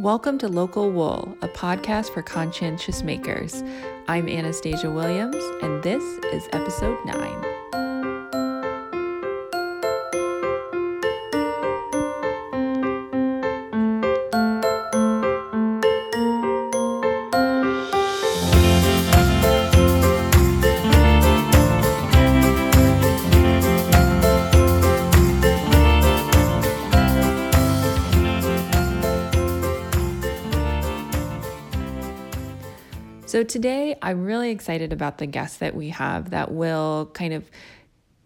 Welcome to Local Wool, a podcast for conscientious makers. I'm Anastasia Williams, and this is episode 9. Today I'm really excited about the guests that we have that will kind of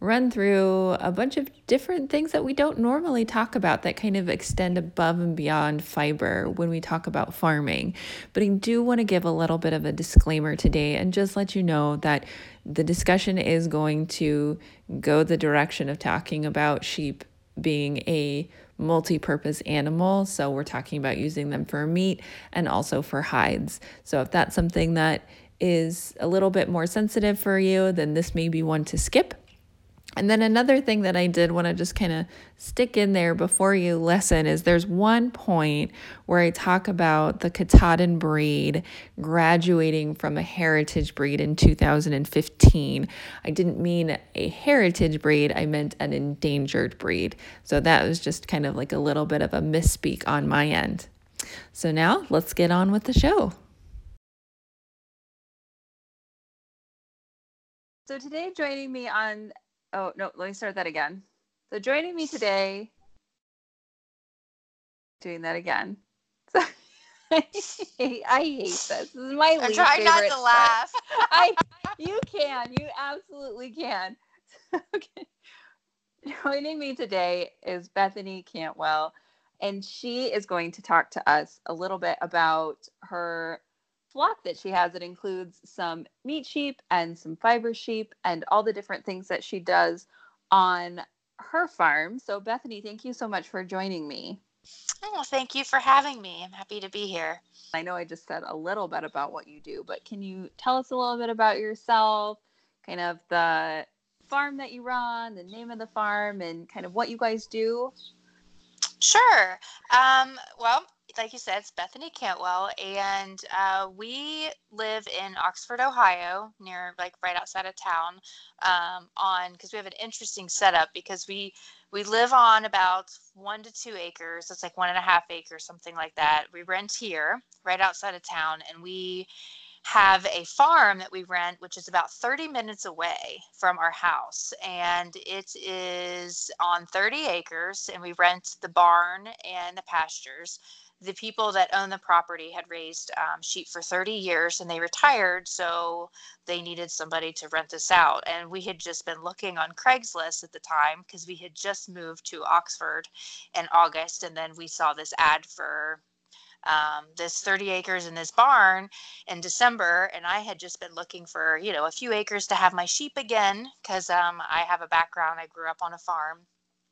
run through a bunch of different things that we don't normally talk about that kind of extend above and beyond fiber when we talk about farming. But I do want to give a little bit of a disclaimer today and just let you know that the discussion is going to go the direction of talking about sheep being a multi purpose animal. So we're talking about using them for meat and also for hides. So if that's something that is a little bit more sensitive for you, then this may be one to skip. And then another thing that I did want to just kind of stick in there before you listen is there's one point where I talk about the Katahdin breed graduating from a heritage breed in 2015. I didn't mean a heritage breed, I meant an endangered breed. So that was just kind of like a little bit of a misspeak on my end. So now let's get on with the show. So today joining me on Oh, no, let me start that again. So joining me today, doing that again. So, I hate this. This is my I'm trying not to laugh. I, you can. You absolutely can. okay. Joining me today is Bethany Cantwell, and she is going to talk to us a little bit about her flock that she has. It includes some meat sheep and some fiber sheep and all the different things that she does on her farm. So, Bethany, thank you so much for joining me. Oh, thank you for having me. I'm happy to be here. I know I just said a little bit about what you do, but can you tell us a little bit about yourself, kind of the farm that you run, the name of the farm, and kind of what you guys do? Sure. Um, well, like you said, it's Bethany Cantwell, and uh, we live in Oxford, Ohio, near like right outside of town. Um, on because we have an interesting setup because we we live on about one to two acres. It's like one and a half acres, something like that. We rent here, right outside of town, and we have a farm that we rent, which is about 30 minutes away from our house. And it is on 30 acres, and we rent the barn and the pastures the people that own the property had raised um, sheep for 30 years and they retired so they needed somebody to rent this out and we had just been looking on craigslist at the time because we had just moved to oxford in august and then we saw this ad for um, this 30 acres in this barn in December, and I had just been looking for, you know, a few acres to have my sheep again because um, I have a background. I grew up on a farm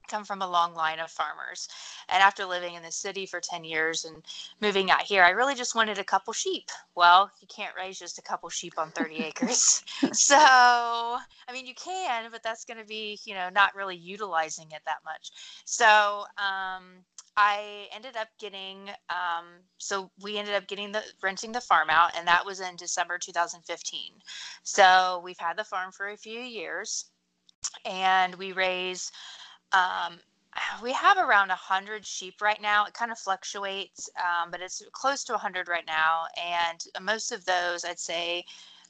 come from a long line of farmers. And after living in the city for 10 years and moving out here, I really just wanted a couple sheep. Well, you can't raise just a couple sheep on 30 acres. So, I mean, you can, but that's going to be, you know, not really utilizing it that much. So, um, I ended up getting, um, so we ended up getting the renting the farm out, and that was in December 2015. So we've had the farm for a few years, and we raise um, we have around 100 sheep right now. It kind of fluctuates, um, but it's close to 100 right now. And most of those, I'd say,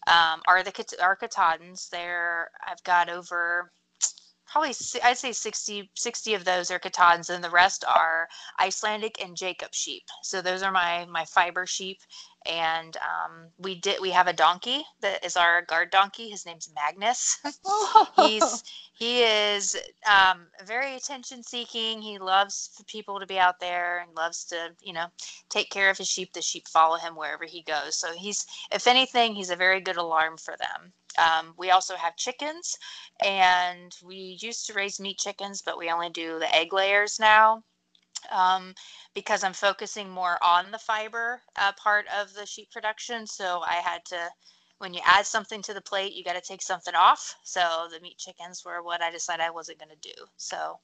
um, are the are Katahdins. There, I've got over probably I'd say 60, 60 of those are Katahdins, and the rest are Icelandic and Jacob sheep. So those are my my fiber sheep, and um, we did we have a donkey that is our guard donkey. His name's Magnus. He's he is um, very attention seeking. He loves people to be out there and loves to you know take care of his sheep. The sheep follow him wherever he goes. So he's if anything, he's a very good alarm for them. Um, we also have chickens, and we used to raise meat chickens, but we only do the egg layers now um, because I'm focusing more on the fiber uh, part of the sheep production. So I had to, when you add something to the plate, you got to take something off. So the meat chickens were what I decided I wasn't going to do. So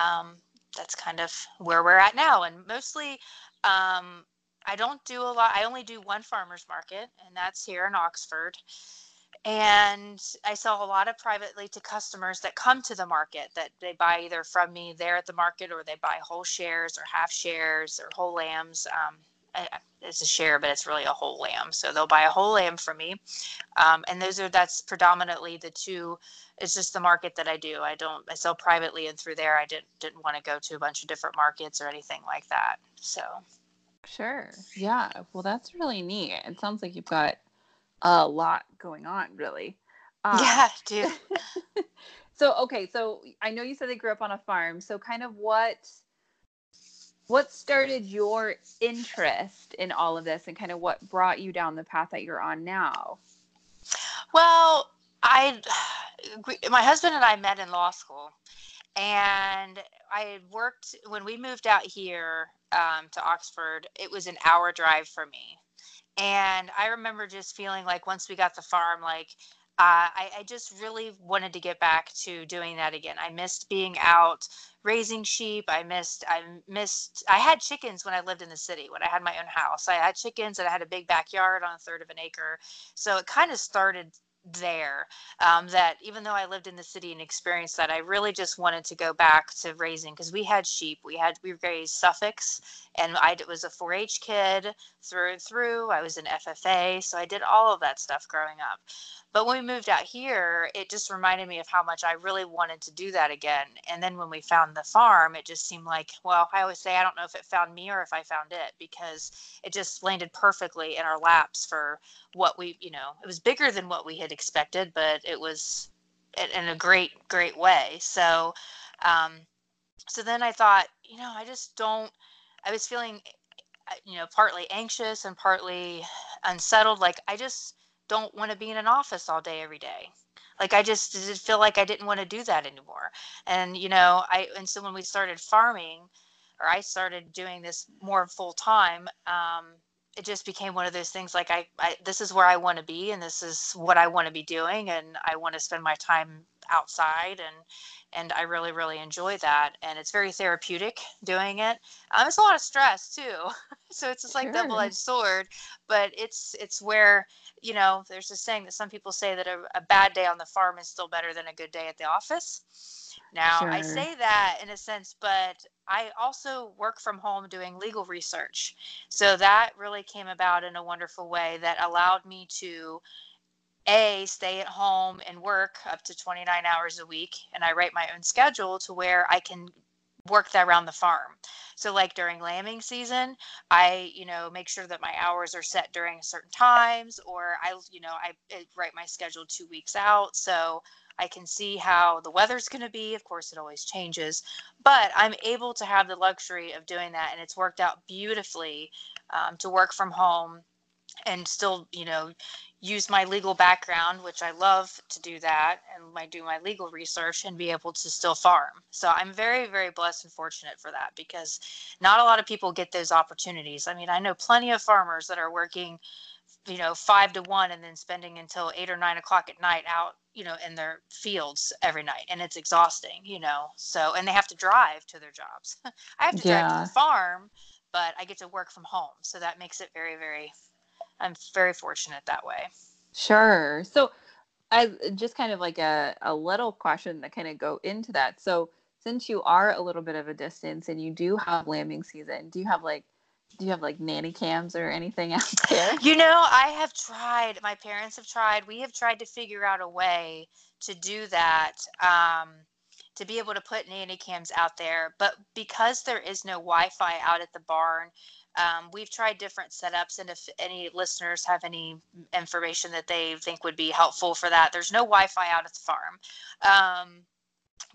um, that's kind of where we're at now. And mostly Um, I don't do a lot. I only do one farmers market, and that's here in Oxford. And I sell a lot of privately to customers that come to the market that they buy either from me there at the market or they buy whole shares or half shares or whole lambs. Um, it's a share, but it's really a whole lamb. So they'll buy a whole lamb from me, um, and those are that's predominantly the two. It's just the market that I do. I don't. I sell privately and through there. I didn't didn't want to go to a bunch of different markets or anything like that. So. Sure. Yeah. Well, that's really neat. It sounds like you've got a lot going on, really. Um, yeah, dude. so okay, so I know you said they grew up on a farm. So kind of what what started your interest in all of this and kind of what brought you down the path that you're on now? Well, I my husband and I met in law school and I had worked when we moved out here um, to Oxford. It was an hour drive for me, and I remember just feeling like once we got the farm, like uh, I, I, just really wanted to get back to doing that again. I missed being out raising sheep. I missed, I missed, I had chickens when I lived in the city, when I had my own house. I had chickens and I had a big backyard on a third of an acre. So it kind of started there um, that even though I lived in the city and experienced that, I really just wanted to go back to raising because we had sheep. We had we raised Suffolks, and I was a 4-H kid through and through. I was an FFA, so I did all of that stuff growing up. But when we moved out here, it just reminded me of how much I really wanted to do that again. And then when we found the farm, it just seemed like, well, I always say I don't know if it found me or if I found it because it just landed perfectly in our laps for what we, you know, it was bigger than what we had expected, but it was in a great, great way. So, um, so then I thought, you know, I just don't, I was feeling, you know, partly anxious and partly unsettled. Like I just, don't want to be in an office all day every day like i just did feel like i didn't want to do that anymore and you know i and so when we started farming or i started doing this more full time um, it just became one of those things like I, I this is where i want to be and this is what i want to be doing and i want to spend my time outside and and I really really enjoy that and it's very therapeutic doing it. Um, it's a lot of stress too, so it's just like sure. double edged sword. But it's it's where you know there's a saying that some people say that a, a, bad day on the farm is still better than a good day at the office. Now sure. I say that in a sense, but I also work from home doing legal research, so that really came about in a wonderful way that allowed me to a stay at home and work up to 29 hours a week and i write my own schedule to where i can work that around the farm. So like during lambing season i you know make sure that my hours are set during certain times or i you know i, I write my schedule two weeks out so i can see how the weather's going to be. Of course it always changes but i'm able to have the luxury of doing that and it's worked out beautifully um, to work from home and still you know use my legal background, which I love to do that, and I do my legal research and be able to still farm. So I'm very, very blessed and fortunate for that because not a lot of people get those opportunities. I mean, I know plenty of farmers that are working, you know, five to one and then spending until eight or nine o'clock at night out, you know, in their fields every night, and it's exhausting, you know. So, and they have to drive to their jobs. I have to yeah. drive to the farm, but I get to work from home, so that makes it very, very I'm very fortunate that way. Sure. So, I just kind of like a, a little question that kind of go into that. So, since you are a little bit of a distance and you do have lambing season, do you have like do you have like nanny cams or anything out there? You know, I have tried. My parents have tried. We have tried to figure out a way to do that. Um, to be able to put nanny cams out there, but because there is no Wi-Fi out at the barn, um, we've tried different setups, and if any listeners have any information that they think would be helpful for that, there's no Wi Fi out at the farm. Um,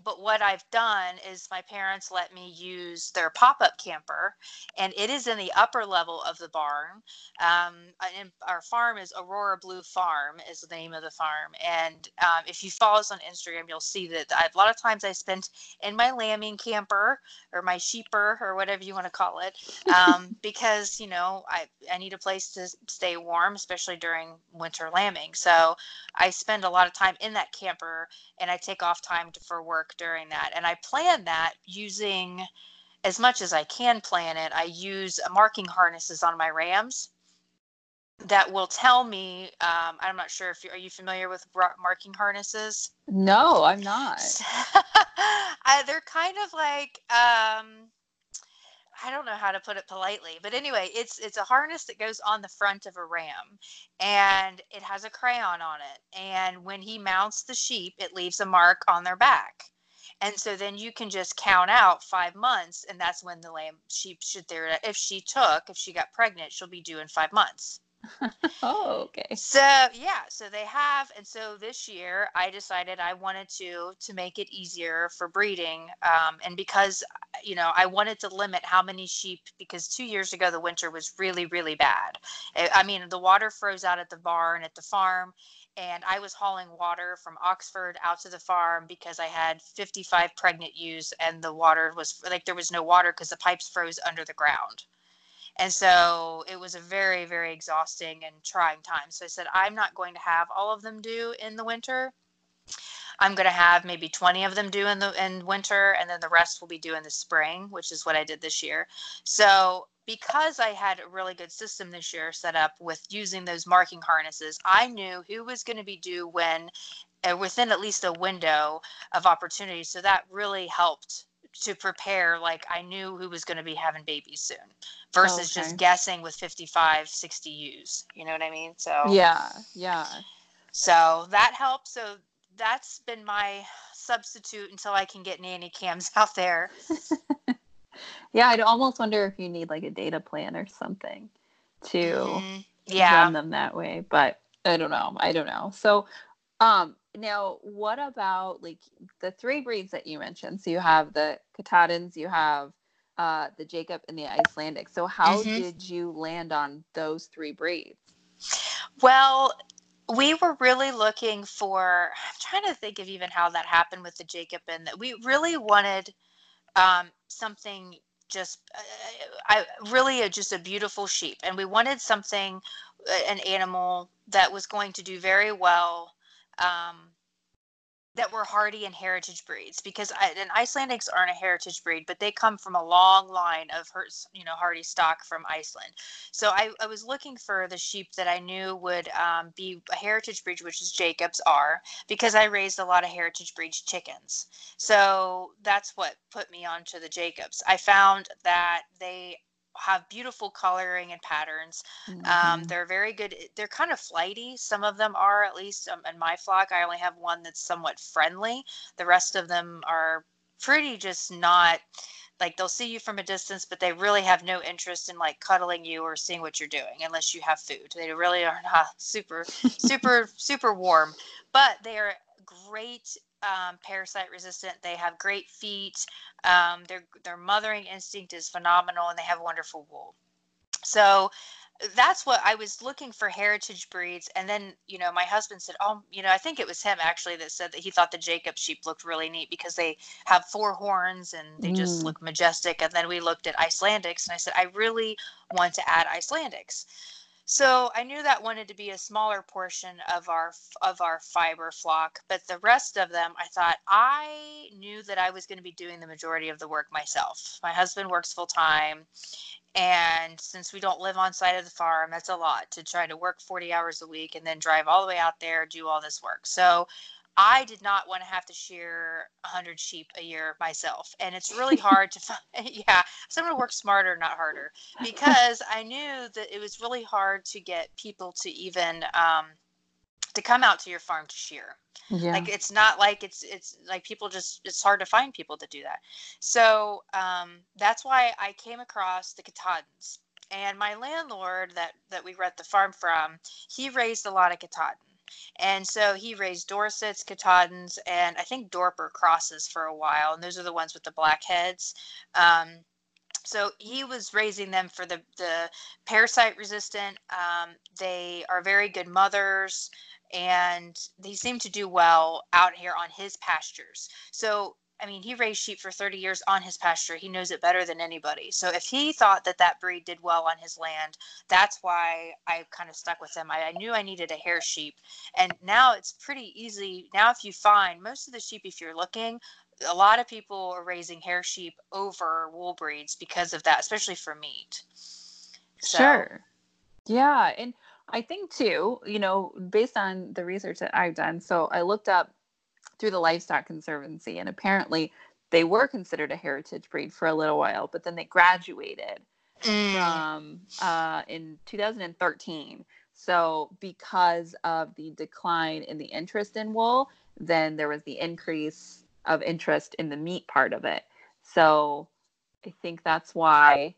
but what I've done is my parents let me use their pop up camper, and it is in the upper level of the barn. Um, and our farm is Aurora Blue Farm, is the name of the farm. And um, if you follow us on Instagram, you'll see that I, a lot of times I spend in my lambing camper or my sheeper or whatever you want to call it, um, because you know I I need a place to stay warm, especially during winter lambing. So I spend a lot of time in that camper, and I take off time to, for work during that. And I plan that using as much as I can plan it, I use marking harnesses on my rams that will tell me. Um, I'm not sure if you are you familiar with marking harnesses. No, I'm not. I, they're kind of like um, I don't know how to put it politely, but anyway, it's it's a harness that goes on the front of a ram, and it has a crayon on it. And when he mounts the sheep, it leaves a mark on their back. And so then you can just count out five months, and that's when the lamb sheep should there. If she took, if she got pregnant, she'll be due in five months. oh, okay. So yeah, so they have, and so this year I decided I wanted to to make it easier for breeding, um, and because you know I wanted to limit how many sheep because two years ago the winter was really really bad. I mean the water froze out at the barn at the farm, and I was hauling water from Oxford out to the farm because I had 55 pregnant ewes, and the water was like there was no water because the pipes froze under the ground. And so it was a very, very exhausting and trying time. So I said, I'm not going to have all of them due in the winter. I'm going to have maybe 20 of them due in the in winter, and then the rest will be due in the spring, which is what I did this year. So because I had a really good system this year set up with using those marking harnesses, I knew who was going to be due when, uh, within at least a window of opportunity. So that really helped to prepare like i knew who was going to be having babies soon versus okay. just guessing with 55 60 ewes you know what i mean so yeah yeah so that helps so that's been my substitute until i can get nanny cams out there yeah i'd almost wonder if you need like a data plan or something to mm-hmm. yeah run them that way but i don't know i don't know so um now what about like the three breeds that you mentioned? So you have the katahdins you have uh, the jacob and the icelandic. So how mm-hmm. did you land on those three breeds? Well we were really looking for i'm trying to think of even how that happened with the jacob and that we really wanted um, something just uh, I really a, just a beautiful sheep. And we wanted something uh, an animal that was going to do very well um, that were hardy and heritage breeds because I, and Icelandics aren't a heritage breed, but they come from a long line of her, you know, hardy stock from Iceland. So I, I was looking for the sheep that I knew would um, be a heritage breed, which is Jacobs R, because I raised a lot of heritage breed chickens. So that's what put me onto the Jacobs. I found that they have beautiful coloring and patterns. Um, mm-hmm. Um, they're very good. They're kind of flighty. Some of them are, at least um, in my flock. I only have one that's somewhat friendly. The rest of them are pretty just not like they'll see you from a distance, but they really have no interest in like cuddling you or seeing what you're doing unless you have food. They really are not super, super, super warm, but they are great um, parasite resistant. They have great feet. Um, their their mothering instinct is phenomenal, and they have wonderful wool. So that's what I was looking for heritage breeds. And then, you know, my husband said, Oh, you know, I think it was him actually that said that he thought the Jacob sheep looked really neat because they have four horns and they mm. just look majestic. And then we looked at Icelandics and I said, I really want to add Icelandics. So I knew that wanted to be a smaller portion of our of our fiber flock, but the rest of them, I thought I knew that I was going to be doing the majority of the work myself. My husband works full time, and since we don't live on site of the farm, that's a lot to try to work 40 hours a week and then drive all the way out there, do all this work. So I did not want to have to shear 100 sheep a year myself. And it's really hard to find, yeah, someone to work smarter, not harder, because I knew that it was really hard to get people to even, um, to come out to your farm to shear. Yeah. Like it's not like it's it's like people just it's hard to find people to do that. So um, that's why I came across the Katahdins. And my landlord that that we rent the farm from, he raised a lot of Katahdin. And so he raised Dorsets, Katahdins, and I think Dorper crosses for a while. And those are the ones with the black heads. Um, so he was raising them for the, the parasite resistant. Um, they are very good mothers and they seem to do well out here on his pastures. So I mean, he raised sheep for 30 years on his pasture. He knows it better than anybody. So if he thought that that breed did well on his land, that's why I kind of stuck with him. I, I, knew I needed a hair sheep. And now it's pretty easy. Now, if you find most of the sheep, if you're looking, a lot of people are raising hair sheep over wool breeds because of that, especially for meat. So. Sure. Yeah. And I think too, you know, based on the research that I've done, so I looked up through the Livestock Conservancy, and apparently they were considered a heritage breed for a little while, but then they graduated mm. from uh, in 2013. So because of the decline in the interest in wool, then there was the increase of interest in the meat part of it. So I think that's why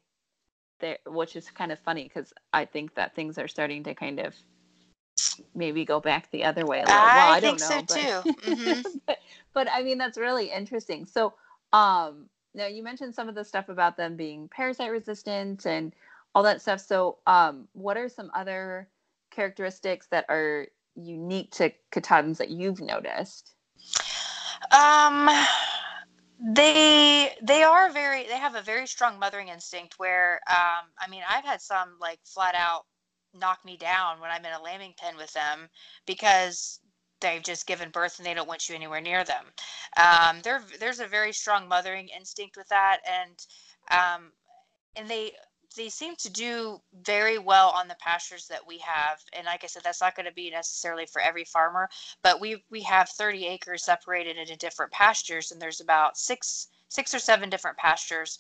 there, which is kind of funny because I think that things are starting to kind of maybe go back the other way a little. I, well, I don't know, so but, too. Mm-hmm. but, but I mean that's really interesting. So um now you mentioned some of the stuff about them being parasite resistant and all that stuff. So um what are some other characteristics that are unique to Katahdins that you've noticed? Um they they are very they have a very strong mothering instinct where um i mean i've had some like flat out knock me down when i'm in a lambing pen with them because they've just given birth and they don't want you anywhere near them um there there's a very strong mothering instinct with that and um and they they seem to do very well on the pastures that we have. And like I said, that's not going to be necessarily for every farmer, but we we have 30 acres separated into different pastures, and there's about six six or seven different pastures.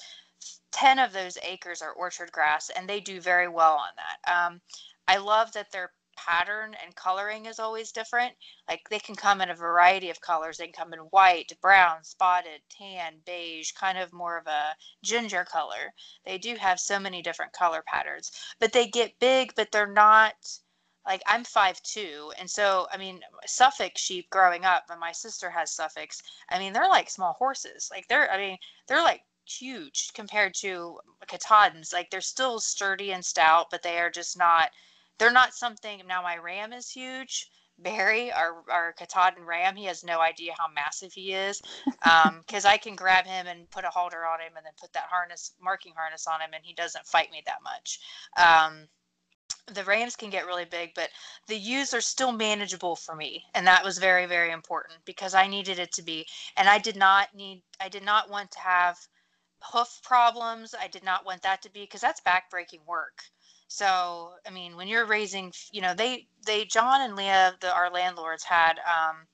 10 of those acres are orchard grass, and they do very well on that. Um, I love that they're pattern and coloring is always different. Like they can come in a variety of colors. They can come in white, brown, spotted, tan, beige, kind of more of a ginger color. They do have so many different color patterns, but they get big, but they're not like I'm five two, and so I mean Suffolk sheep growing up, and my sister has Suffolks. I mean they're like small horses. Like they're I mean they're like huge compared to Katahdins. Like they're still sturdy and stout, but they are just not they're not something now my ram is huge. Barry our, our katahdin ram he has no idea how massive he is because um, i can grab him and put a halter on him and then put that harness marking harness on him and he doesn't fight me that much. Um, the rams can get really big but the ewes are still manageable for me and that was very very important because i needed it to be. And i did not need i did not want to have hoof problems i did not want that to be because that's backbreaking work so, I mean, when you're raising, you know, they they John and Leah, the our landlords had um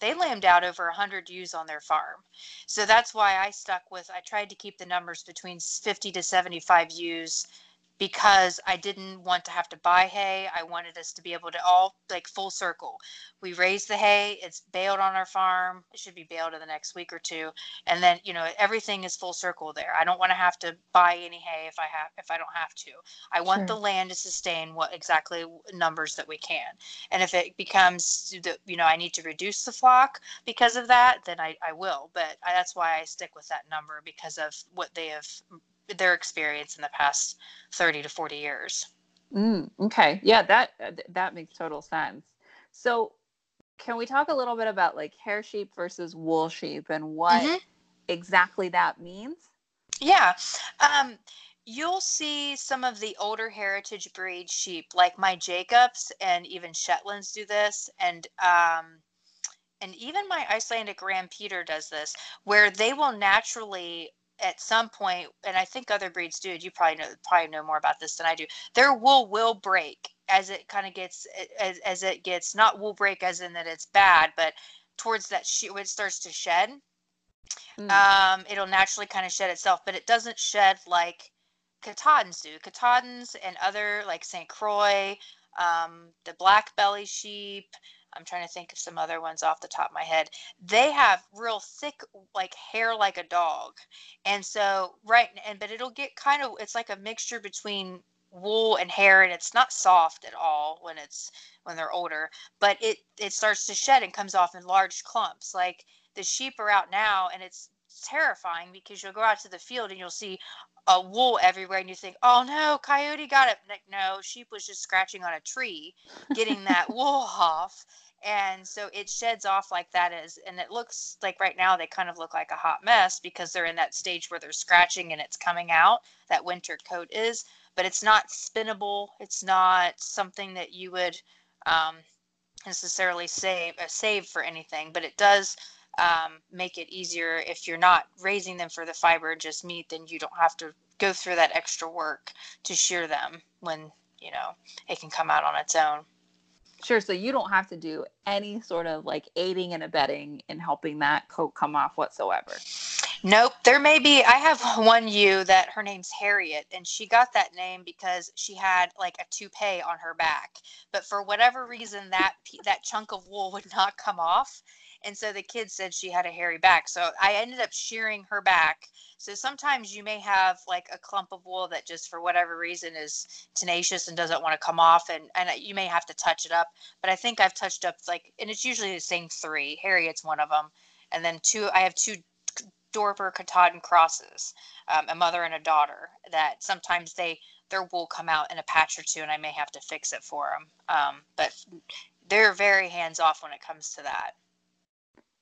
they lambed out over 100 ewes on their farm. So that's why I stuck with I tried to keep the numbers between 50 to 75 ewes because I didn't want to have to buy hay. I wanted us to be able to all like full circle. We raise the hay, it's baled on our farm. It should be baled in the next week or two. And then, you know, everything is full circle there. I don't want to have to buy any hay if I have if I don't have to. I want sure. the land to sustain what exactly numbers that we can. And if it becomes the, you know, I need to reduce the flock because of that, then I, I will. But I, that's why I stick with that number because of what they have their experience in the past 30 to 40 years. Mm, okay. Yeah, that that makes total sense. So, can we talk a little bit about like hair sheep versus wool sheep and what mm-hmm. exactly that means? Yeah. Um, you'll see some of the older heritage breed sheep, like my Jacobs and even Shetlands, do this, and um, and even my Icelandic Ram Peter does this, where they will naturally at some point, and I think other breeds do. You probably know probably know more about this than I do. Their wool will break as it kind of gets as, as it gets not wool break as in that it's bad, but towards that she when it starts to shed, mm. um, it'll naturally kind of shed itself. But it doesn't shed like Katahdins do. Katahdins and other like St. Croix, um, the black belly sheep. I'm trying to think of some other ones off the top of my head. They have real thick, like hair like a dog. And so, right, and but it'll get kind of, it's like a mixture between wool and hair and it's not soft at all when it's when they're older but it it starts to shed and comes off in large clumps like the sheep are out now and it's terrifying because you'll go out to the field and you'll see a wool everywhere and you think, oh no, coyote got it. Like, no, sheep was just scratching on a tree, getting that wool off. And so it sheds off like that is, and it looks like right now they kind of look like a hot mess because they're in that stage where they're scratching and it's coming out. That winter coat is, but it's not spinnable. It's not something that you would um, necessarily save uh, save for anything, but it does um, make it easier if you're not raising them for the fiber and just meat then you don't have to go through that extra work to shear them when you know it can come out on its own Sure. So you don't have to do any sort of like aiding and abetting in helping that coat come off whatsoever. Nope. There may be. I have one ewe that her name's Harriet, and she got that name because she had like a toupee on her back. But for whatever reason, that that chunk of wool would not come off, and so the kids said she had a hairy back. So I ended up shearing her back. So sometimes you may have like a clump of wool that just for whatever reason is tenacious and doesn't want to come off, and and you may have to touch it up. But I think I've touched up like, and it's usually the same three. Harriet's one of them, and then two. I have two Dorper Katahdin crosses, um, a mother and a daughter, that sometimes they their wool come out in a patch or two, and I may have to fix it for them. Um, but they're very hands off when it comes to that.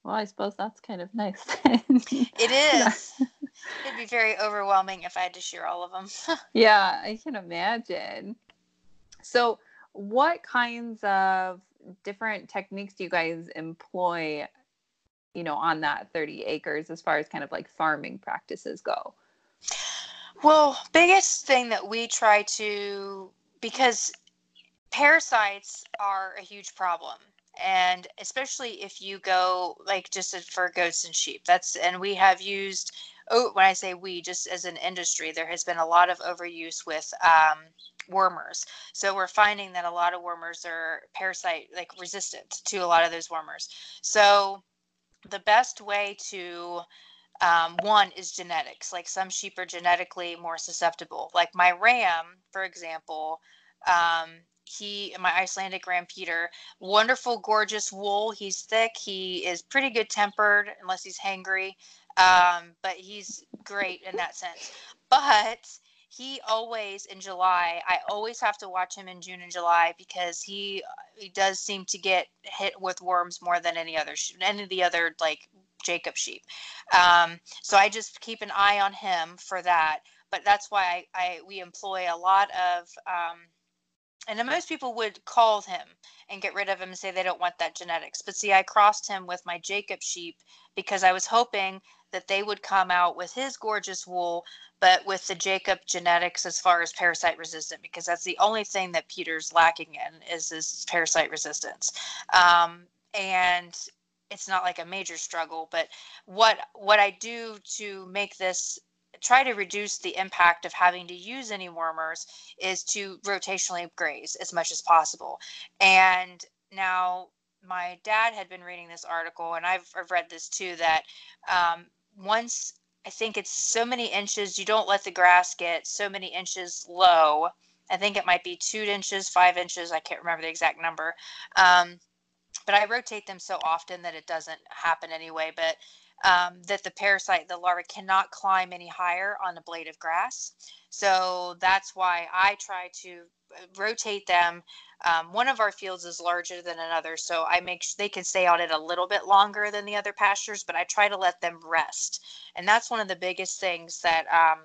Well, I suppose that's kind of nice. it is. It'd be very overwhelming if I had to shear all of them. yeah, I can imagine. So, what kinds of different techniques do you guys employ you know, on that 30 acres as far as kind of like farming practices go? Well, biggest thing that we try to because parasites are a huge problem and especially if you go like just for goats and sheep that's and we have used oh when i say we just as an industry there has been a lot of overuse with um, wormers so we're finding that a lot of wormers are parasite like resistant to a lot of those wormers so the best way to um, one is genetics. Like some sheep are genetically more susceptible. Like my ram, for example, um, he my Icelandic ram Peter, wonderful, gorgeous wool. He's thick. He is pretty good tempered, unless he's hangry. Um, but he's great in that sense. But he always in July, I always have to watch him in June and July because he he does seem to get hit with worms more than any other any of the other like Jacob sheep. Um, so I just keep an eye on him for that. But that's why I, I we employ a lot of um, and most people would call him and get rid of him and say they don't want that genetics. But see, I crossed him with my Jacob sheep because I was hoping that they would come out with his gorgeous wool, but with the Jacob genetics as far as parasite resistant, because that's the only thing that Peter's lacking in is this parasite resistance. Um, and it's not like a major struggle, but what what I do to make this try to reduce the impact of having to use any wormers is to rotationally graze as much as possible. And now my dad had been reading this article, and I've, I've read this too, that um, once I think it's so many inches, you don't let the grass get so many inches low. I think it might be two inches, five inches. I can't remember the exact number. Um, but I rotate them so often that it doesn't happen anyway. But um, that the parasite, the larva, cannot climb any higher on a blade of grass. So that's why I try to uh, rotate them. Um, one of our fields is larger than another, so I make sure they can stay on it a little bit longer than the other pastures, but I try to let them rest. And that's one of the biggest things that um,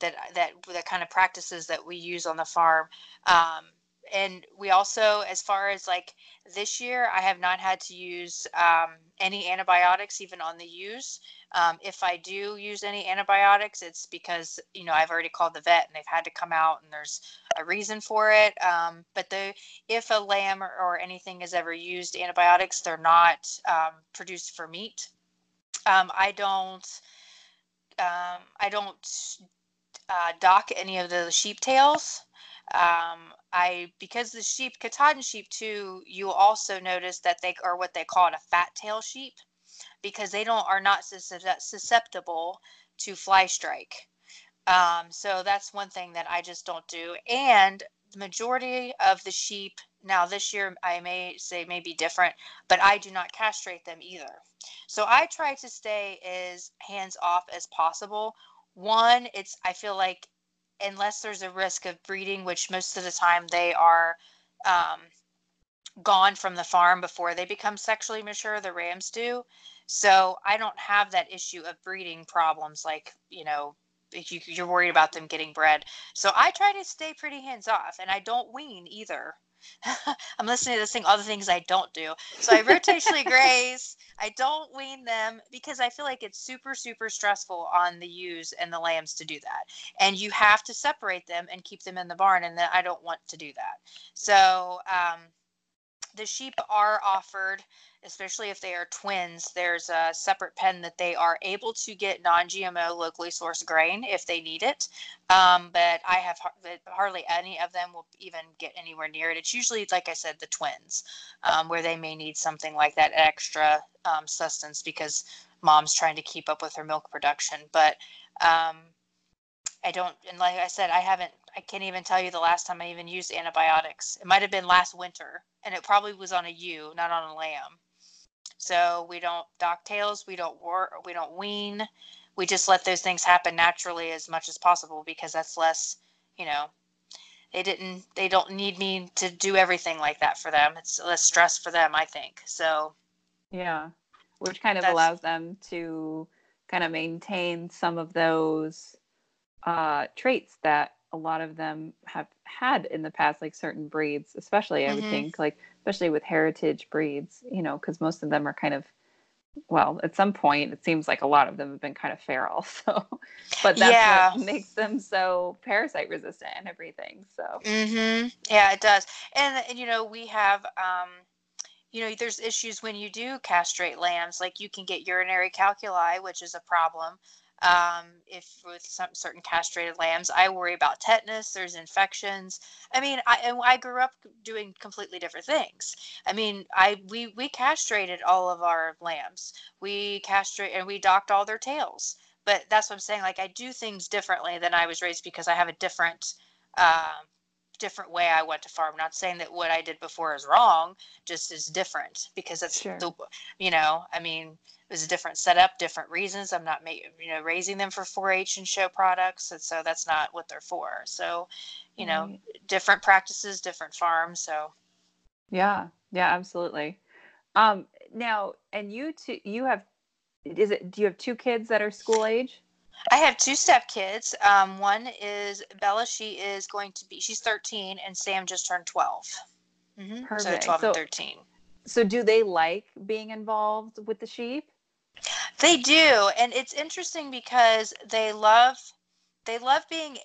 that that the kind of practices that we use on the farm. Um, and we also, as far as like this year, I have not had to use um, any antibiotics even on the ewes. Um, if I do use any antibiotics, it's because you know I've already called the vet and they've had to come out and there's a reason for it. Um, but the if a lamb or, or, anything has ever used antibiotics, they're not um, produced for meat. Um, I don't. Um, I don't uh, dock any of the sheep tails. Um, I because the sheep, Katahdin sheep too, you also notice that they are what they call it a fat tail sheep because they don't are not susceptible to fly strike. Um, so that's one thing that I just don't do. And the majority of the sheep now this year I may say may be different, but I do not castrate them either. So I try to stay as hands off as possible. One, it's I feel like unless there's a risk of breeding, which most of the time they are um, gone from the farm before they become sexually mature, the rams do. So I don't have that issue of breeding problems like, you know, you, you're worried about them getting bred. So I try to stay pretty hands off, and I don't wean either. I'm listening to this thing, all the things I don't do. So I rotationally graze. I don't wean them because I feel like it's super, super stressful on the ewes and the lambs to do that. And you have to separate them and keep them in the barn. And then I don't want to do that. So um, the sheep are offered especially if they are twins, there's a separate pen that they are able to get non-GMO locally sourced grain if they need it. Um, but I have hardly any of them will even get anywhere near it. It's usually, like I said, the twins, um, where they may need something like that extra um, sustenance because mom's trying to keep up with her milk production. But um, I don't, and like I said, I haven't, I can't even tell you the last time I even used antibiotics. It might have been last winter, and it probably was on a ewe, not on a lamb. So we don't dock tails, we don't war, we don't wean. We just let those things happen naturally as much as possible because that's less, you know, they didn't they don't need me to do everything like that for them. It's less stress for them, I think. So yeah, which kind of allows them to kind of maintain some of those uh, traits that a lot of them have had in the past, like certain breeds, especially I mm-hmm. would think, like especially with heritage breeds, you know, because most of them are kind of well, at some point it seems like a lot of them have been kind of feral. So but that's yeah. what makes them so parasite resistant and everything. So mm-hmm. yeah, it does. And, and you know, we have um you know, there's issues when you do castrate lambs, like you can get urinary calculi, which is a problem. Um, if with some certain castrated lambs, I worry about tetanus. There's infections. I mean, I I grew up doing completely different things. I mean, I we we castrated all of our lambs. We castrate and we docked all their tails. But that's what I'm saying. Like I do things differently than I was raised because I have a different. Uh, different way I went to farm. Not saying that what I did before is wrong, just is different because it's sure. the, you know, I mean, it was a different setup, different reasons. I'm not making, you know, raising them for 4-H and show products, and so that's not what they're for. So, you know, right. different practices, different farms. So, yeah, yeah, absolutely. Um, now, and you two, you have, is it? Do you have two kids that are school age? I have two step kids. Um, one is Bella. She is going to be. She's 13, and Sam just turned 12. Mm-hmm. Perfect. So 12 so, and 13. So, do they like being involved with the sheep? They do, and it's interesting because they love they love being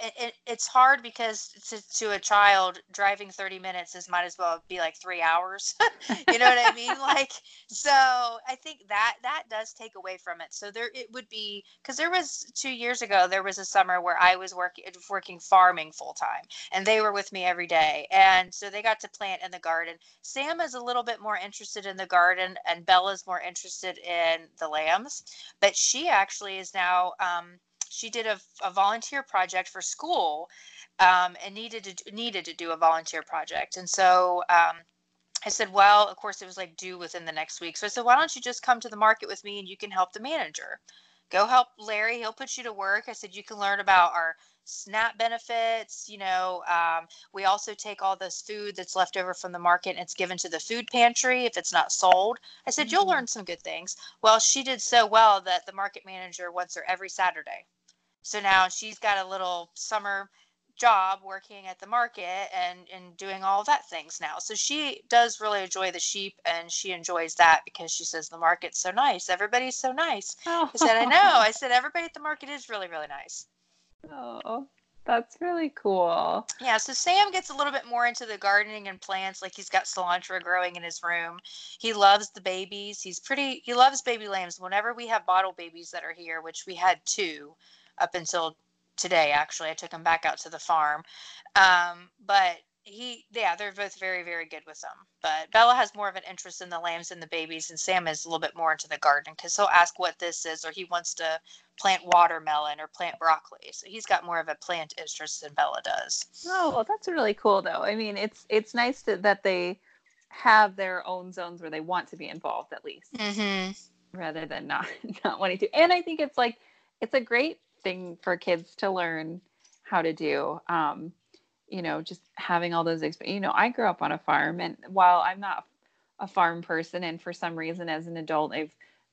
it, it's hard because to, to a child driving 30 minutes is might as well be like three hours you know what i mean? Like so i think that that does take away from it. So there it would be because there was two years ago there was a summer where i was working working farming full time and they were with me every day and so they got to plant in the garden. Sam is a little bit more interested in the garden and bella's more interested in the lambs but she actually is now um, she did a, a volunteer project for school um, and needed to needed to do a volunteer project and so um, I said, well, of course, it was like due within the next week. So I said, why don't you just come to the market with me and you can help the manager? Go help Larry. He'll put you to work. I said, you can learn about our SNAP benefits. You know, um, we also take all this food that's left over from the market and it's given to the food pantry if it's not sold. I said, mm-hmm. you'll learn some good things. Well, she did so well that the market manager wants her every Saturday. So now she's got a little summer job working at the market and and doing all that things now. So she does really enjoy the sheep and she enjoys that because she says the market's so nice. Everybody's so nice. Oh. I said, I know. I said everybody at the market is really, really nice. Oh, that's really cool. Yeah, so Sam gets a little bit more into the gardening and plants. Like he's got cilantro growing in his room. He loves the babies. He's pretty he loves baby lambs. Whenever we have bottle babies that are here, which we had two, up until today actually. I took him back out to the farm. Um, but he yeah they're both very very good with them but bella has more of an interest in the lambs and the babies and sam is a little bit more into the garden because he'll ask what this is or he wants to plant watermelon or plant broccoli. So he's got more of a plant interest than bella does. Oh well that's really cool though. I mean it's it's nice to, that they have their own zones where they want to be involved at least. Mm-hmm. rather than not not wanting to. And i think it's like it's a great thing for kids to learn how to do. Um, you know, just having all those experiences. You know, I grew up on a farm, and while I'm not a farm person, and for some reason as an adult, I've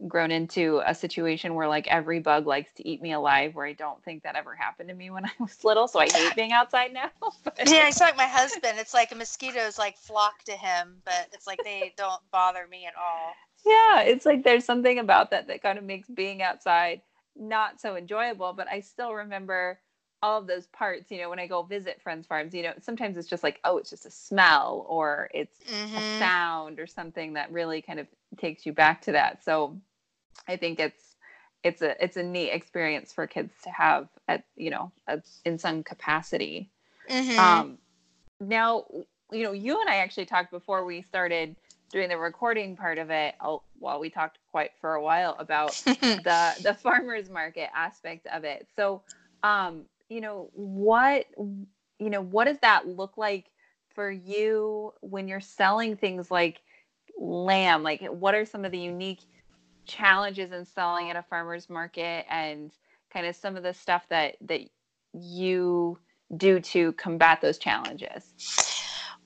grown into a situation where like every bug likes to eat me alive where I don't think that ever happened to me when I was little. So I hate being outside now. but... Yeah, it's like my husband. It's like mosquitoes like flock to him, but it's like they don't bother me at all. Yeah, it's like there's something about that that kind of makes being outside not so enjoyable, but I still remember all of those parts, you know, when I go visit friends' farms, you know, sometimes it's just like, oh, it's just a smell or it's mm-hmm. a sound or something that really kind of takes you back to that. So I think it's it's a it's a neat experience for kids to have at you know a, in some capacity. Mm-hmm. Um, now, you know, you and I actually talked before we started doing the recording part of it. I'll, well, we talked quite for a while about the the farmers market aspect of it. So, um, you know, what you know, what does that look like for you when you're selling things like lamb? Like, what are some of the unique challenges in selling at a farmer's market and kind of some of the stuff that that you do to combat those challenges?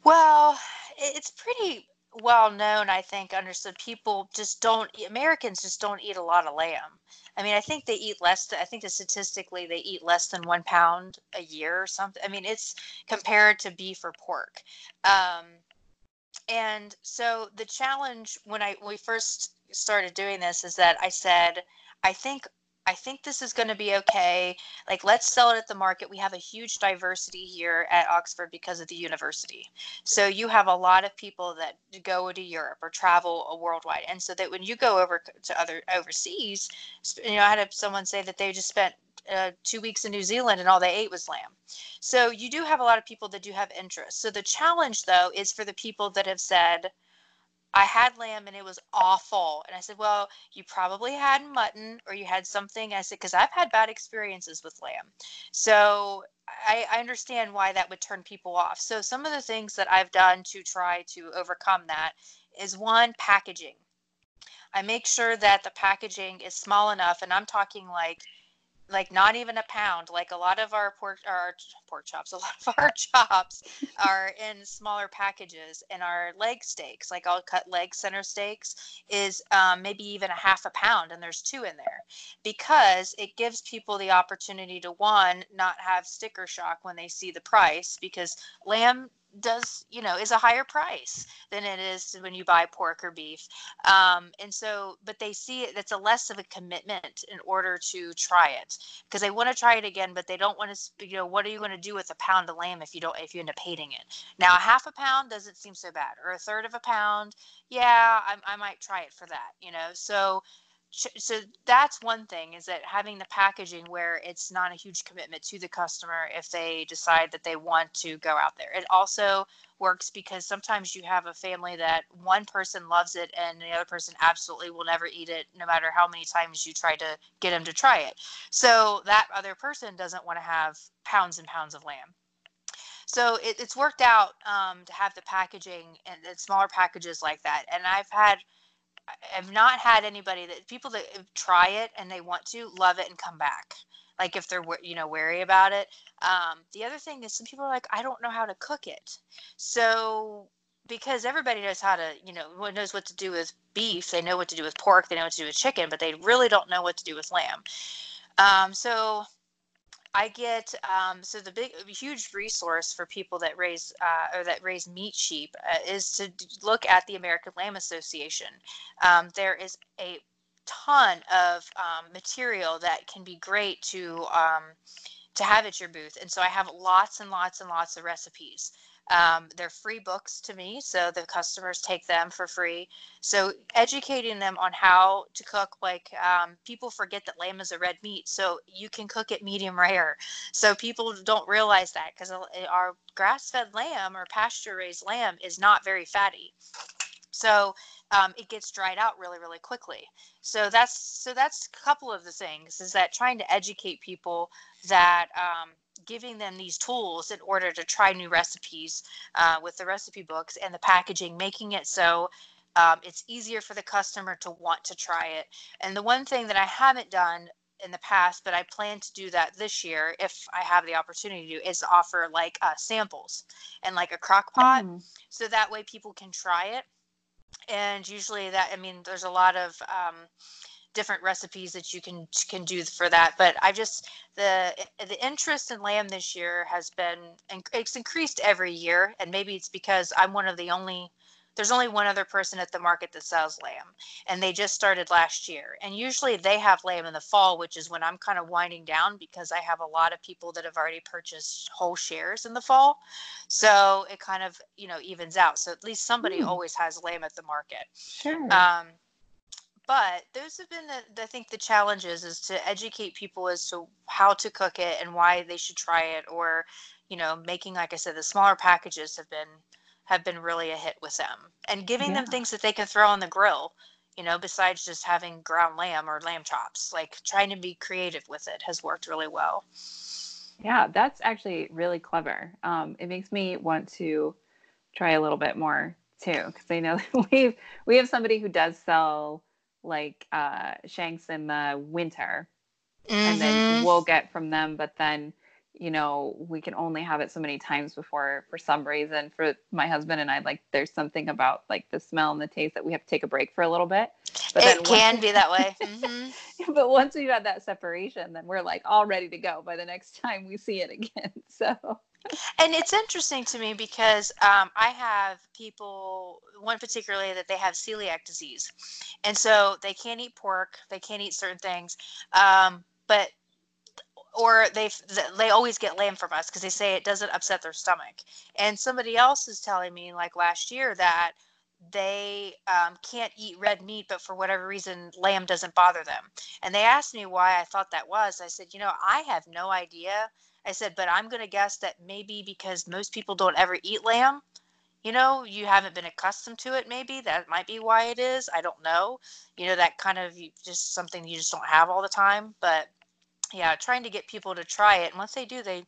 Well, it's pretty well known, I think, understood. People just don't, Americans just don't eat a lot of lamb. I mean, I think they eat less, I think that statistically they eat less than one pound a year or something. I mean, it's compared to beef or pork. Um, and so the challenge when I when we first started doing this is that I said, I think I think this is going to be okay. Like, let's sell it at the market. We have a huge diversity here at Oxford because of the university. So you have a lot of people that go to Europe or travel worldwide, and so that when you go over to other overseas, you know, I had someone say that they just spent uh, two weeks in New Zealand and all they ate was lamb. So you do have a lot of people that do have interest. So the challenge, though, is for the people that have said, I had lamb and it was awful. And I said, Well, you probably had mutton or you had something. I said, Because I've had bad experiences with lamb. So I, I, understand why that would turn people off. So some of the things that I've done to try to overcome that is one, packaging. I make sure that the packaging is small enough, and I'm talking like like not even a pound. Like a lot of our pork our pork chops, a lot of our chops are in smaller packages, and our leg steaks, like I'll cut leg center steaks, is um, maybe even a half a pound, and there's two in there, because it gives people the opportunity to one not have sticker shock when they see the price, because lamb does you know is a higher price than it is when you buy pork or beef um, and so but they see it it's a less of a commitment in order to try it because they want to try it again but they don't want to you know what are you going to do with a pound of lamb if you don't if you end up hating it? Now a half a pound doesn't seem so bad or a third of a pound yeah I, I might try it for that you know so so that's one thing is that having the packaging where it's not a huge commitment to the customer if they decide that they want to go out there. It also works because sometimes you have a family that one person loves it and the other person absolutely will never eat it no matter how many times you try to get them to try it. So that other person doesn't want to have pounds and pounds of lamb. So it, it's worked out um, to have the packaging and, and smaller packages like that. And i've had I've not had anybody that people that try it and they want to love it and come back. Like if they're you know wary about it. Um, the other thing is some people are like I don't know how to cook it. So because everybody knows how to you know knows what to do with beef, they know what to do with pork, they know what to do with chicken, but they really don't know what to do with lamb. Um, so I get um, so the big huge resource for people that raise uh, or that raise meat sheep uh, is to look at the American Lamb Association. Um, there is a ton of um, material that can be great to um, to have at your booth, and so I have lots and lots and lots of recipes. Um, they're free books to me, so the customers take them for free. So educating them on how to cook, like um, people forget that lamb is a red meat, so you can cook it medium rare. So people don't realize that because our grass-fed lamb or pasture-raised lamb is not very fatty. So um, it gets dried out really, really quickly. So that's so that's a couple of the things is that trying to educate people that um, giving them these tools in order to try new recipes uh, with the recipe books and the packaging, making it so um, it's easier for the customer to want to try it. And the one thing that I haven't done in the past, but I plan to do that this year if I have the opportunity to, is offer like uh, samples and like a crock pot. Mm. So that way people can try it and usually that I mean, there's a lot of um, different recipes that you can can do for that. But I just the the interest in lamb this year has been it's increased every year, and maybe it's because I'm one of the only there's only one other person at the market that sells lamb and they just started last year and usually they have lamb in the fall which is when i'm kind of winding down because i have a lot of people that have already purchased whole shares in the fall so it kind of you know evens out so at least somebody mm. always has lamb at the market sure um, but those have been the, I think the challenges is to educate people as to how to cook it and why they should try it or you know making like I said the smaller packages have been have been really a hit with them and giving yeah. them things that they can throw on the grill you know besides just having ground lamb or lamb chops like trying to be creative with it has worked really well yeah that's actually really clever um, it makes me want to try a little bit more too because i know we've we have somebody who does sell like uh shanks in the winter mm-hmm. and then mm-hmm. we'll get from them but then you know, we can only have it so many times before, for some reason, for my husband and I, like, there's something about like the smell and the taste that we have to take a break for a little bit. But it can once, be that way. Mm-hmm. but once we've had that separation, then we're like all ready to go by the next time we see it again. So. And it's interesting to me because um, I have people, one particularly, that they have celiac disease, and so they can't eat pork, they can't eat certain things, um, but or they they always get lamb from us because they say it doesn't upset their stomach. And somebody else is telling me like last year that they um, can't eat red meat, but for whatever reason, lamb doesn't bother them. And they asked me why I thought that was. I said, you know, I have no idea. I said, but I'm going to guess that maybe because most people don't ever eat lamb, you know, you haven't been accustomed to it, maybe that might be why it is. I don't know. You know, that kind of just something you just don't have all the time. But yeah, trying to get people to try it. And once they do, they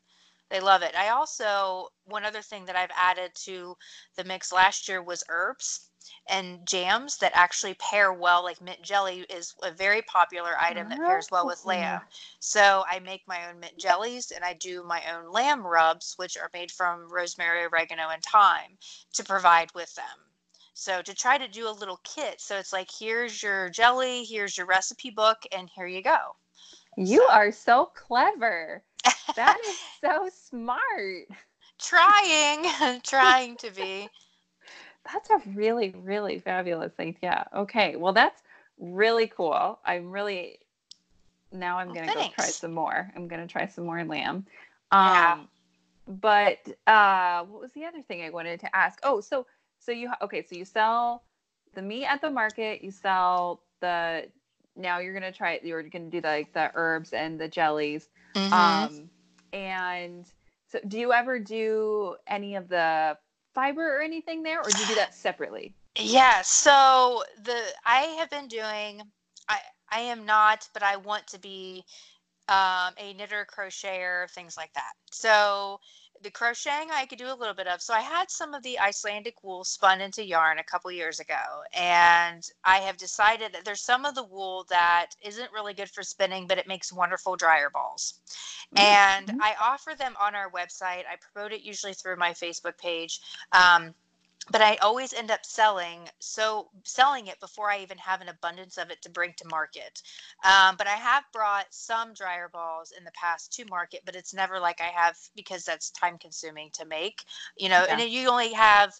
they love it. I also one other thing that I've added to the mix last year was herbs and jams that actually pair well. Like mint jelly is a very popular item that pairs well with lamb. So I make my own mint jellies and I do my own lamb rubs, which are made from rosemary, oregano, and thyme to provide with them. So to try to do a little kit. So it's like here's your jelly, here's your recipe book, and here you go. You so. are so clever. That is so smart. Trying, trying to be. That's a really, really fabulous idea. Okay, well, that's really cool. I'm really now. I'm well, gonna thanks. go try some more. I'm gonna try some more lamb. Um, yeah. But uh, what was the other thing I wanted to ask? Oh, so so you okay? So you sell the meat at the market. You sell the now you're gonna try you're gonna do the, like the herbs and the jellies mm-hmm. um and so do you ever do any of the fiber or anything there or do you do that separately yeah so the i have been doing i i am not but i want to be um, a knitter crocheter things like that so the crocheting I could do a little bit of. So I had some of the Icelandic wool spun into yarn a couple years ago, and I have decided that there's some of the wool that isn't really good for spinning, but it makes wonderful dryer balls. Mm-hmm. And I offer them on our website. I promote it usually through my Facebook page. Um, but I always end up selling so selling it before I even have an abundance of it to bring to market. Um, but I have brought some dryer balls in the past to market, but it's never like I have because that's time consuming to make. You know, yeah. and you only have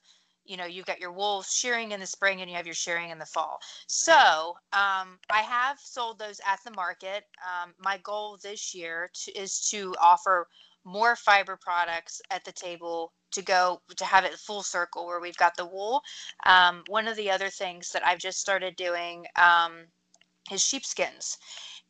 you know you've got your wool shearing in the spring and you have your shearing in the fall so um, i have sold those at the market um, my goal this year to, is to offer more fiber products at the table to go to have it full circle where we've got the wool. Um, one of the other things that I've just started doing um, is sheepskins.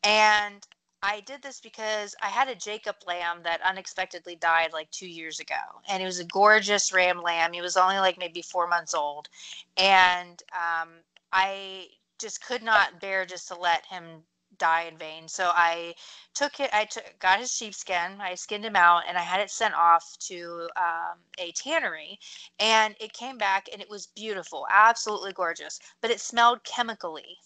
And I did this because I had a Jacob lamb that unexpectedly died like two years ago. And he was a gorgeous ram lamb. He was only like maybe four months old. And um, I just could not bear just to let him die in vain. So I took it, I took, got his sheepskin, I skinned him out, and I had it sent off to um, a tannery. And it came back and it was beautiful, absolutely gorgeous, but it smelled chemically.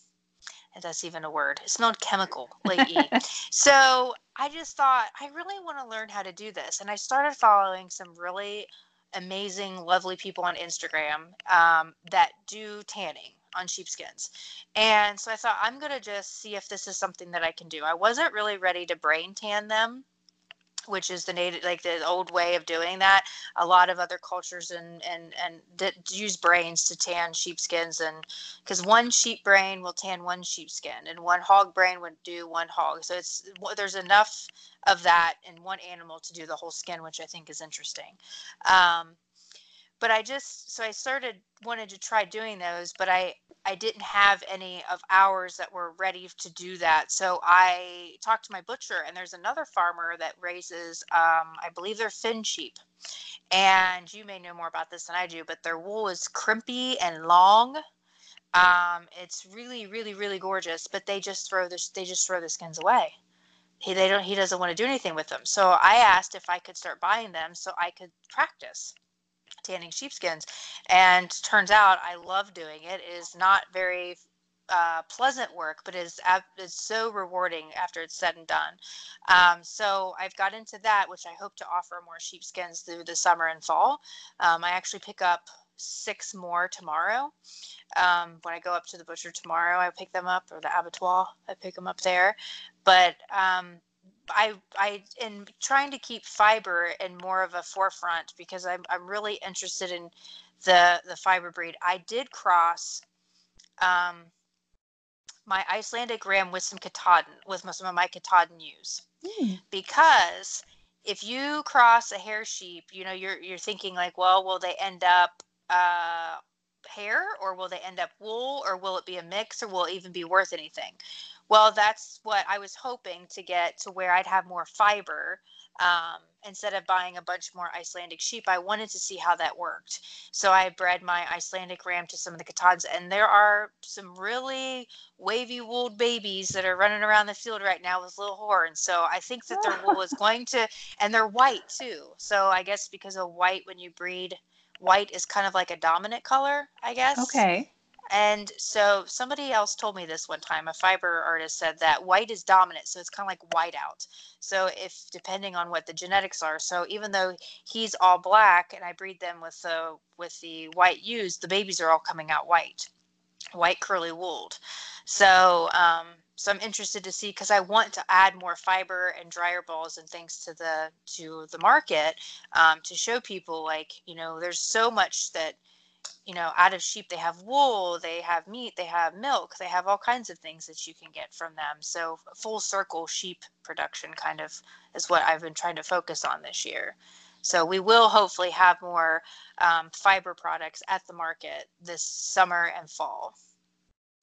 And that's even a word. It smelled chemical, like so I just thought, I really want to learn how to do this. And I started following some really amazing, lovely people on Instagram um, that do tanning on sheepskins. And so I thought, I'm going to just see if this is something that I can do. I wasn't really ready to brain tan them which is the native like the old way of doing that a lot of other cultures and and and that use brains to tan sheepskins and because one sheep brain will tan one sheepskin and one hog brain would do one hog so it's there's enough of that in one animal to do the whole skin which i think is interesting um, but I just so I started wanted to try doing those, but I I didn't have any of ours that were ready to do that. So I talked to my butcher, and there's another farmer that raises, um, I believe they're Finn sheep, and you may know more about this than I do, but their wool is crimpy and long. Um, it's really, really, really gorgeous, but they just throw the they just throw the skins away. He they don't he doesn't want to do anything with them. So I asked if I could start buying them so I could practice tanning sheepskins. And turns out I love doing it. It is not very uh, pleasant work, but is is so rewarding after it's said and done. Um, so I've got into that, which I hope to offer more sheepskins through the summer and fall. Um, I actually pick up six more tomorrow. Um, when I go up to the butcher tomorrow, I pick them up, or the abattoir, I pick them up there. But um, I I in trying to keep fiber in more of a forefront because I'm I'm really interested in the the fiber breed. I did cross um, my Icelandic ram with some Katahdin with some of my Katahdin ewes mm. because if you cross a hair sheep, you know you're you're thinking like, well, will they end up uh, hair or will they end up wool or will it be a mix or will it even be worth anything? Well, that's what I was hoping to get to where I'd have more fiber. Um, instead of buying a bunch more Icelandic sheep, I wanted to see how that worked. So I bred my Icelandic ram to some of the Katahdins, and there are some really wavy wooled babies that are running around the field right now with little horns. So I think that their wool is going to, and they're white too. So I guess because of white, when you breed, white is kind of like a dominant color, I guess. Okay. And so somebody else told me this one time. A fiber artist said that white is dominant, so it's kind of like white out. So if depending on what the genetics are, so even though he's all black and I breed them with the with the white ewes, the babies are all coming out white, white curly wooled. So um, so I'm interested to see because I want to add more fiber and dryer balls and things to the to the market um, to show people like you know there's so much that you know, out of sheep, they have wool, they have meat, they have milk, they have all kinds of things that you can get from them. So, full circle sheep production kind of is what I've been trying to focus on this year. So, we will hopefully have more um, fiber products at the market this summer and fall.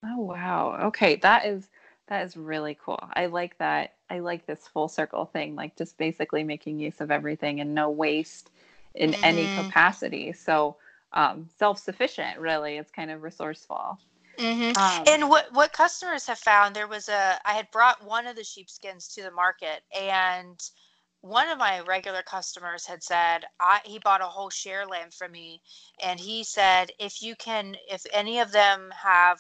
Oh, wow. Okay. That is. That is really cool. I like that. I like this full circle thing, like just basically making use of everything and no waste in mm-hmm. any capacity. So, um, self-sufficient really it's kind of resourceful mm-hmm. um, and what what customers have found there was a i had brought one of the sheepskins to the market and one of my regular customers had said I, he bought a whole share lamb from me and he said if you can if any of them have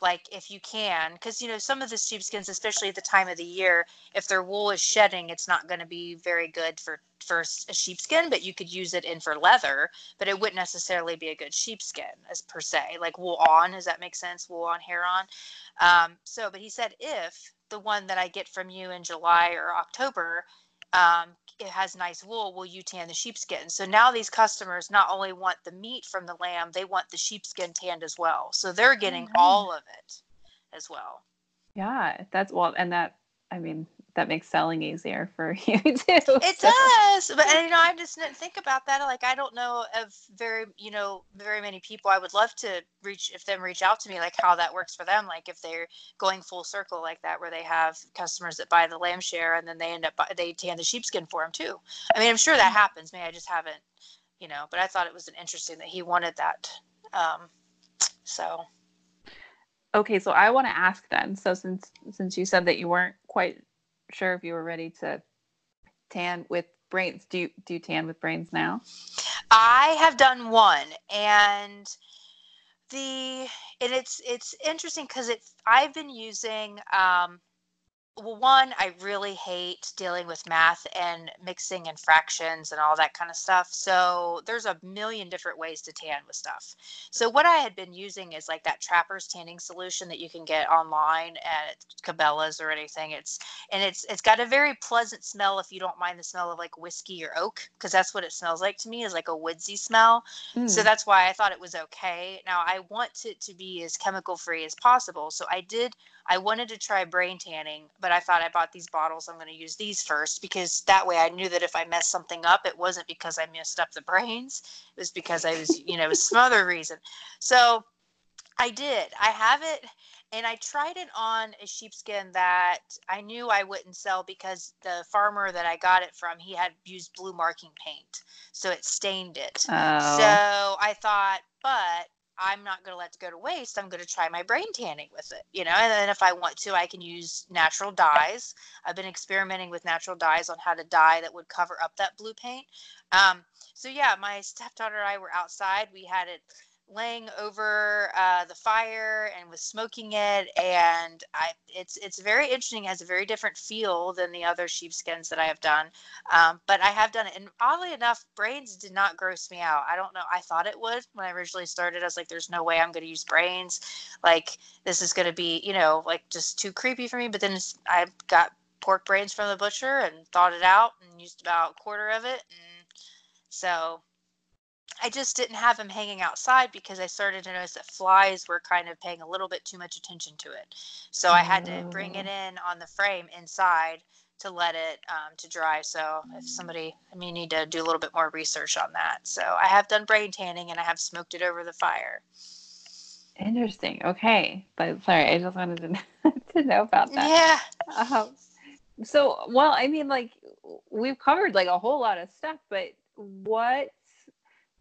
like if you can because you know some of the sheepskins especially at the time of the year if their wool is shedding it's not going to be very good for for a sheepskin but you could use it in for leather but it wouldn't necessarily be a good sheepskin as per se like wool on does that make sense? Wool on hair on? Um, so but he said if the one that i get from you in july or october um, it has nice wool, will you tan the sheepskin? So now these customers not only want the meat from the lamb, they want the sheepskin tanned as well. So they're getting mm-hmm. all of it as well. Yeah, that's well, and that I mean, that makes selling easier for you too. It so. does, but you know, I just didn't think about that. Like, I don't know of very, you know, very many people. I would love to reach if them reach out to me, like how that works for them. Like if they're going full circle like that, where they have customers that buy the lamb share and then they end up they tan the sheepskin for them too. I mean, I'm sure that mm-hmm. happens. Maybe I just haven't, you know. But I thought it was an interesting that he wanted that. Um, so okay so i want to ask then so since since you said that you weren't quite sure if you were ready to tan with brains. Do you do you tan with brains now? I have done one, and the and it's it's interesting because it I've been using um, well, one, I really hate dealing with math and mixing and fractions and all that kind of stuff. So there's a million different ways to tan with stuff. So what I had been using is like that Trapper's tanning solution that you can get online at Cabela's or anything. It's and it's it's got a very pleasant smell if you don't mind the smell of like whiskey or oak because that's what it smells like to me is like a woodsy smell. Mm. So that's why I thought it was okay. Now I want it to be as chemical free as possible. So I did I wanted to try brain tanning, but I thought I bought these bottles. I'm going to use these first because that way I knew that if I messed something up, it wasn't because I messed up the brains. It was because I was, you know, some other reason. So I did. I have it and I tried it on a sheepskin that I knew I wouldn't sell because the farmer that I got it from, he had used blue marking paint. So it stained it. Oh. So I thought, but I'm not going to let it go to waste. I'm going to try my brain tanning with it, you know. And then if I want to, I can use natural dyes. I've been experimenting with natural dyes on how to dye that would cover up that blue paint. Um, so yeah, my stepdaughter and I were outside. We had it laying over uh, the fire and was smoking it and I it's it's very interesting it has a very different feel than the other sheepskins that I have done um, but I have done it and oddly enough brains did not gross me out. I don't know I thought it would when I originally started I was like there's no way I'm going to use brains like this is going to be you know like just too creepy for me but then I got pork brains from the butcher and thawed it out and used about a quarter of it and so I just didn't have him hanging outside because I started to notice that flies were kind of paying a little bit too much attention to it. So I had to bring it oh. in on the frame inside to let it um, to dry. So if somebody, I mean, need to do a little bit more research on that. So I have done brain tanning and I have smoked it over the fire. Interesting. Okay, but sorry, I just wanted to know, to know about that. Yeah. Um, so, well, I mean, like we've covered like a whole lot of stuff, but what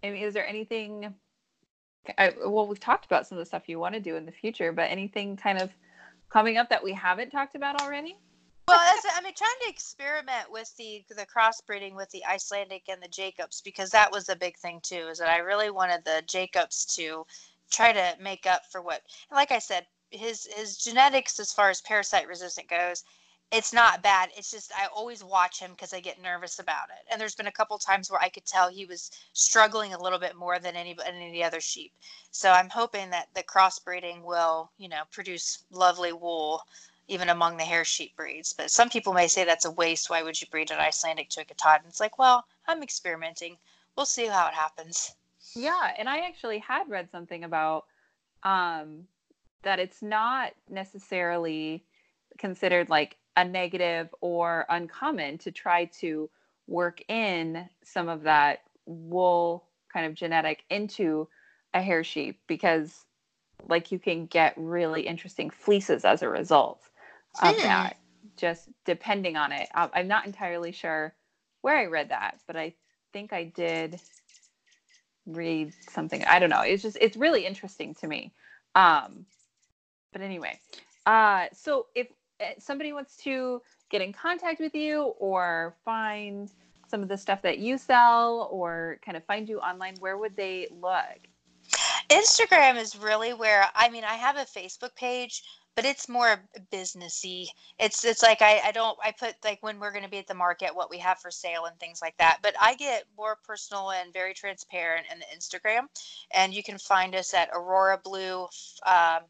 I mean, is there anything? I, well, we've talked about some of the stuff you want to do in the future, but anything kind of coming up that we haven't talked about already? well, I mean, trying to experiment with the the crossbreeding with the Icelandic and the Jacobs because that was a big thing too. Is that I really wanted the Jacobs to try to make up for what, like I said, his his genetics as far as parasite resistant goes it's not bad. It's just I always watch him because I get nervous about it. And there's been a couple times where I could tell he was struggling a little bit more than any any other sheep. So I'm hoping that the crossbreeding will, you know, produce lovely wool even among the hair sheep breeds. But some people may say that's a waste. Why would you breed an Icelandic Katahdin? And it's like, well, I'm experimenting. We'll see how it happens. Yeah, and I actually had read something about um, that it's not necessarily considered like a negative or uncommon to try to work in some of that wool kind of genetic into a hair sheep because like you can get really interesting fleeces as a result of hmm. that just depending on it. I'm not entirely sure where i read that but i think i did read something. I don't know. It's just it's really interesting to me. Um but anyway uh so if somebody wants to get in contact with you or find some of the stuff that you sell or kind of find you online, where would they look? Instagram is really where I mean I have a Facebook page, but it's more businessy. It's it's like I, I don't I put like when we're going to be at the market, what we have for sale and things like that. But I get more personal and very transparent in the Instagram, and you can find us at Aurora Blue um,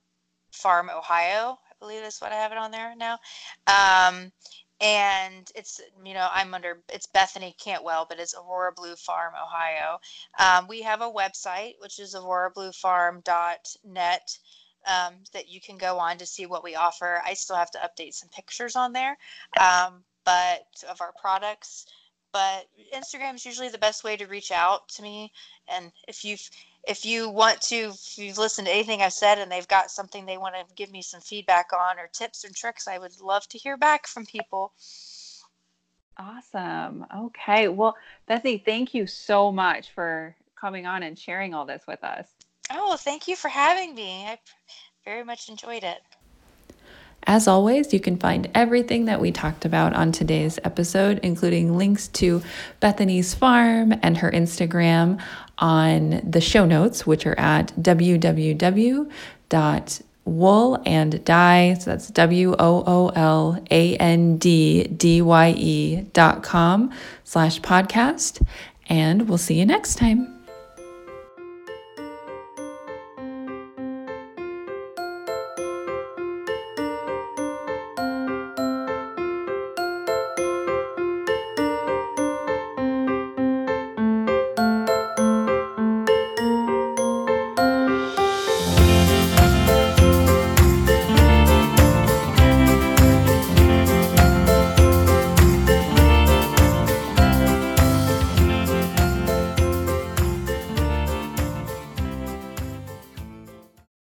Farm, Ohio believe is what I have it on there now. Um, and it's you know I'm under it's Bethany Cantwell, but it's Aurora Blue Farm, Ohio. Um, we have a website which is aurorabluefarm.net um, that you can go on to see what we offer. I still have to update some pictures on there, um, but of our products. But Instagram is usually the best way to reach out to me. And if you've if you want to, if you've listened to anything I've said and they've got something they want to give me some feedback on or tips or tricks, I would love to hear back from people. Awesome. Okay. Well, Bethany, thank you so much for coming on and sharing all this with us. Oh, thank you for having me. I very much enjoyed it. As always, you can find everything that we talked about on today's episode, including links to Bethany's farm and her Instagram on the show notes, which are at www wool and. So that's W O O L A N D D Y E dot com slash podcast. And we'll see you next time.